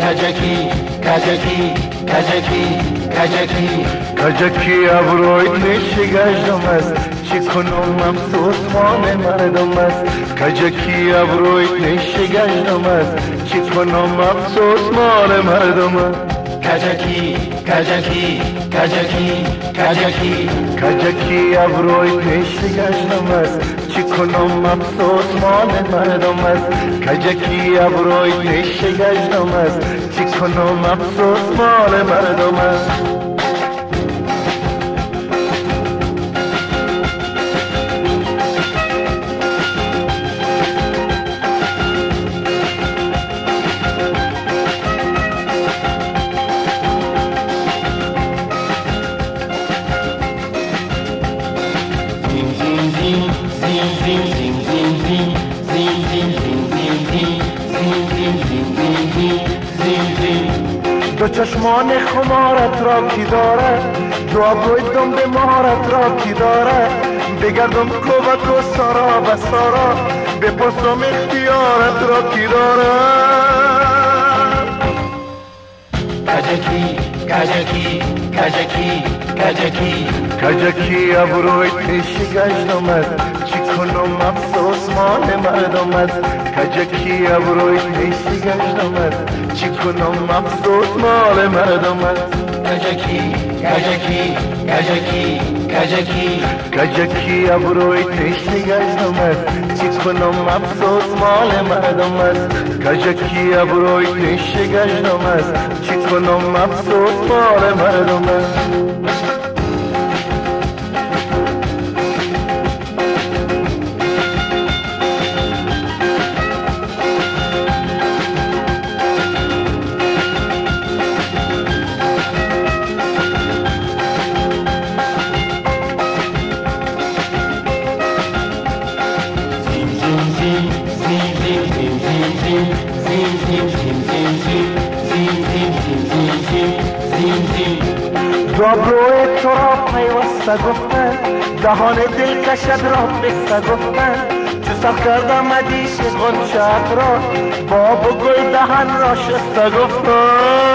کجکی کجکی کجکی کجکی کجکی ابروید میشه گشتم است چی کنم افسوس مان مردم است کجکی ابروید میشه گشتم است چی کنم افسوس مان مردم است کجکی کجکی کجکی کجکی کجکی ابرویت نشگشتم است چی کنم افسوس مال مردم است کجکی ابرویت نشگشتم است چی کنم افسوس مال مردم است دو چشمان خمارت را کی دارد؟ دو ابروی دم به مهارت را کی دارد؟ بگردم کوبت و سارا و سارا بپرسم اختیارت را کی دارد؟ کجکی کجکی کجکی. کجکی؟ کجکی ابروی پیشی گشتم است چی کنم افسوس مال مردم است کجکی ابروی پیشی گشتم است چی کنم افسوس مال مردم است کجکی؟ کجکی؟ کجکی؟ کجکی؟ کجکی ابروی تشنه گشتم است چی کنم افسوس مال مردم است کجکی ابروی تشنه گشتم است چی کنم افسوس مال مردم است دابروی تو را پیوسته گفتن دهان دل کشد را بسته گفتن چو سر کردم مدیش غنچت را باب و گل دهن را شسته گفتن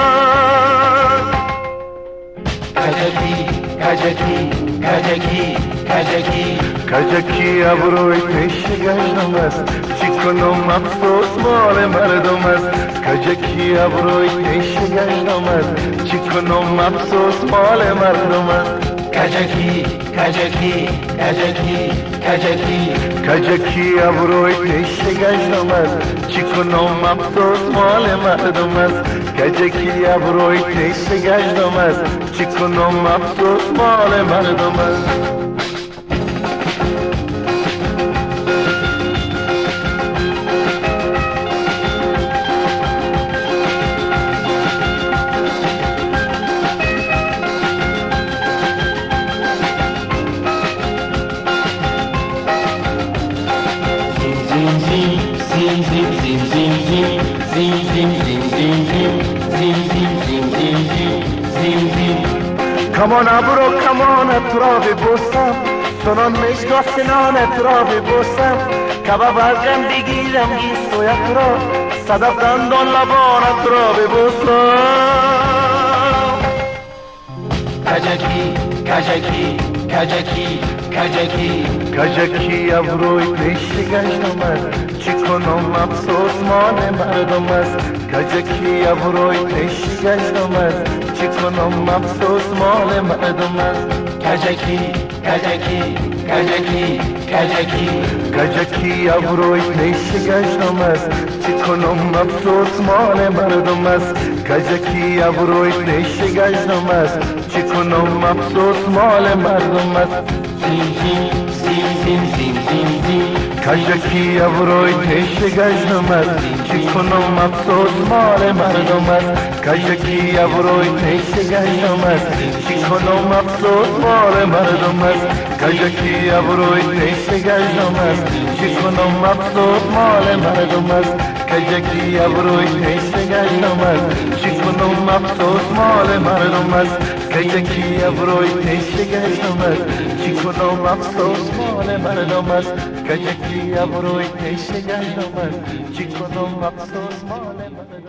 کجکی کجکی کجکی کجکی. کجکی ابروی پیش گشتم است. کنم افسوس مال مردم است کجکی ابروی گشتم است. چی کنم افسوس مال مردم است؟ کجکی کجکی کجکی کجکی کجکی ابروی گشتم است. چی کنم افسوس مال مردم است؟ کجکی ابروی گشتم است. چی کنم افسوس مال مردم است؟ زین زین زین زین زین زین زین زین زین زین زین زین زین زین زین زین کمان ابرو کمانت را ببوسم سنان مشگاه سنانت را ببوسم کباب از غم بگیرم گیسویت را صدف دندان لبانت را ببوسم کجکی کجکی کجکی کجکی. کجکی ابروی پیش گشتم است چی کنم افسوس مال مردم است. کجکی ابروی پیش گشتم است چی کنم افسوس مال مردم است. کجکی کجکی کجکی کجکی کجکی ابروی پیش گشتم است چی کنم افسوس مال مردم است کجکی ابروی پیش گشتم است چی کنم افسوس مال مردم است زین زین زین زین زین زین کجکی ابروی پیش گشتم است چی کنم افسوس مال مردم است کجکی ابروی پیش گشتم است چی کنم افسوس مال مردم است کجکی ابروی پیش گشتم است چی کنم افسوس مال مردم است کجکی ابروی پیش گشتم است چی کنم افسوس مال مردم است یکی ابروی تشگش آمد چی کنم افسوس مال مردم است. که یکی ابروی تشگش آمد چی کنم افسوس مال مردم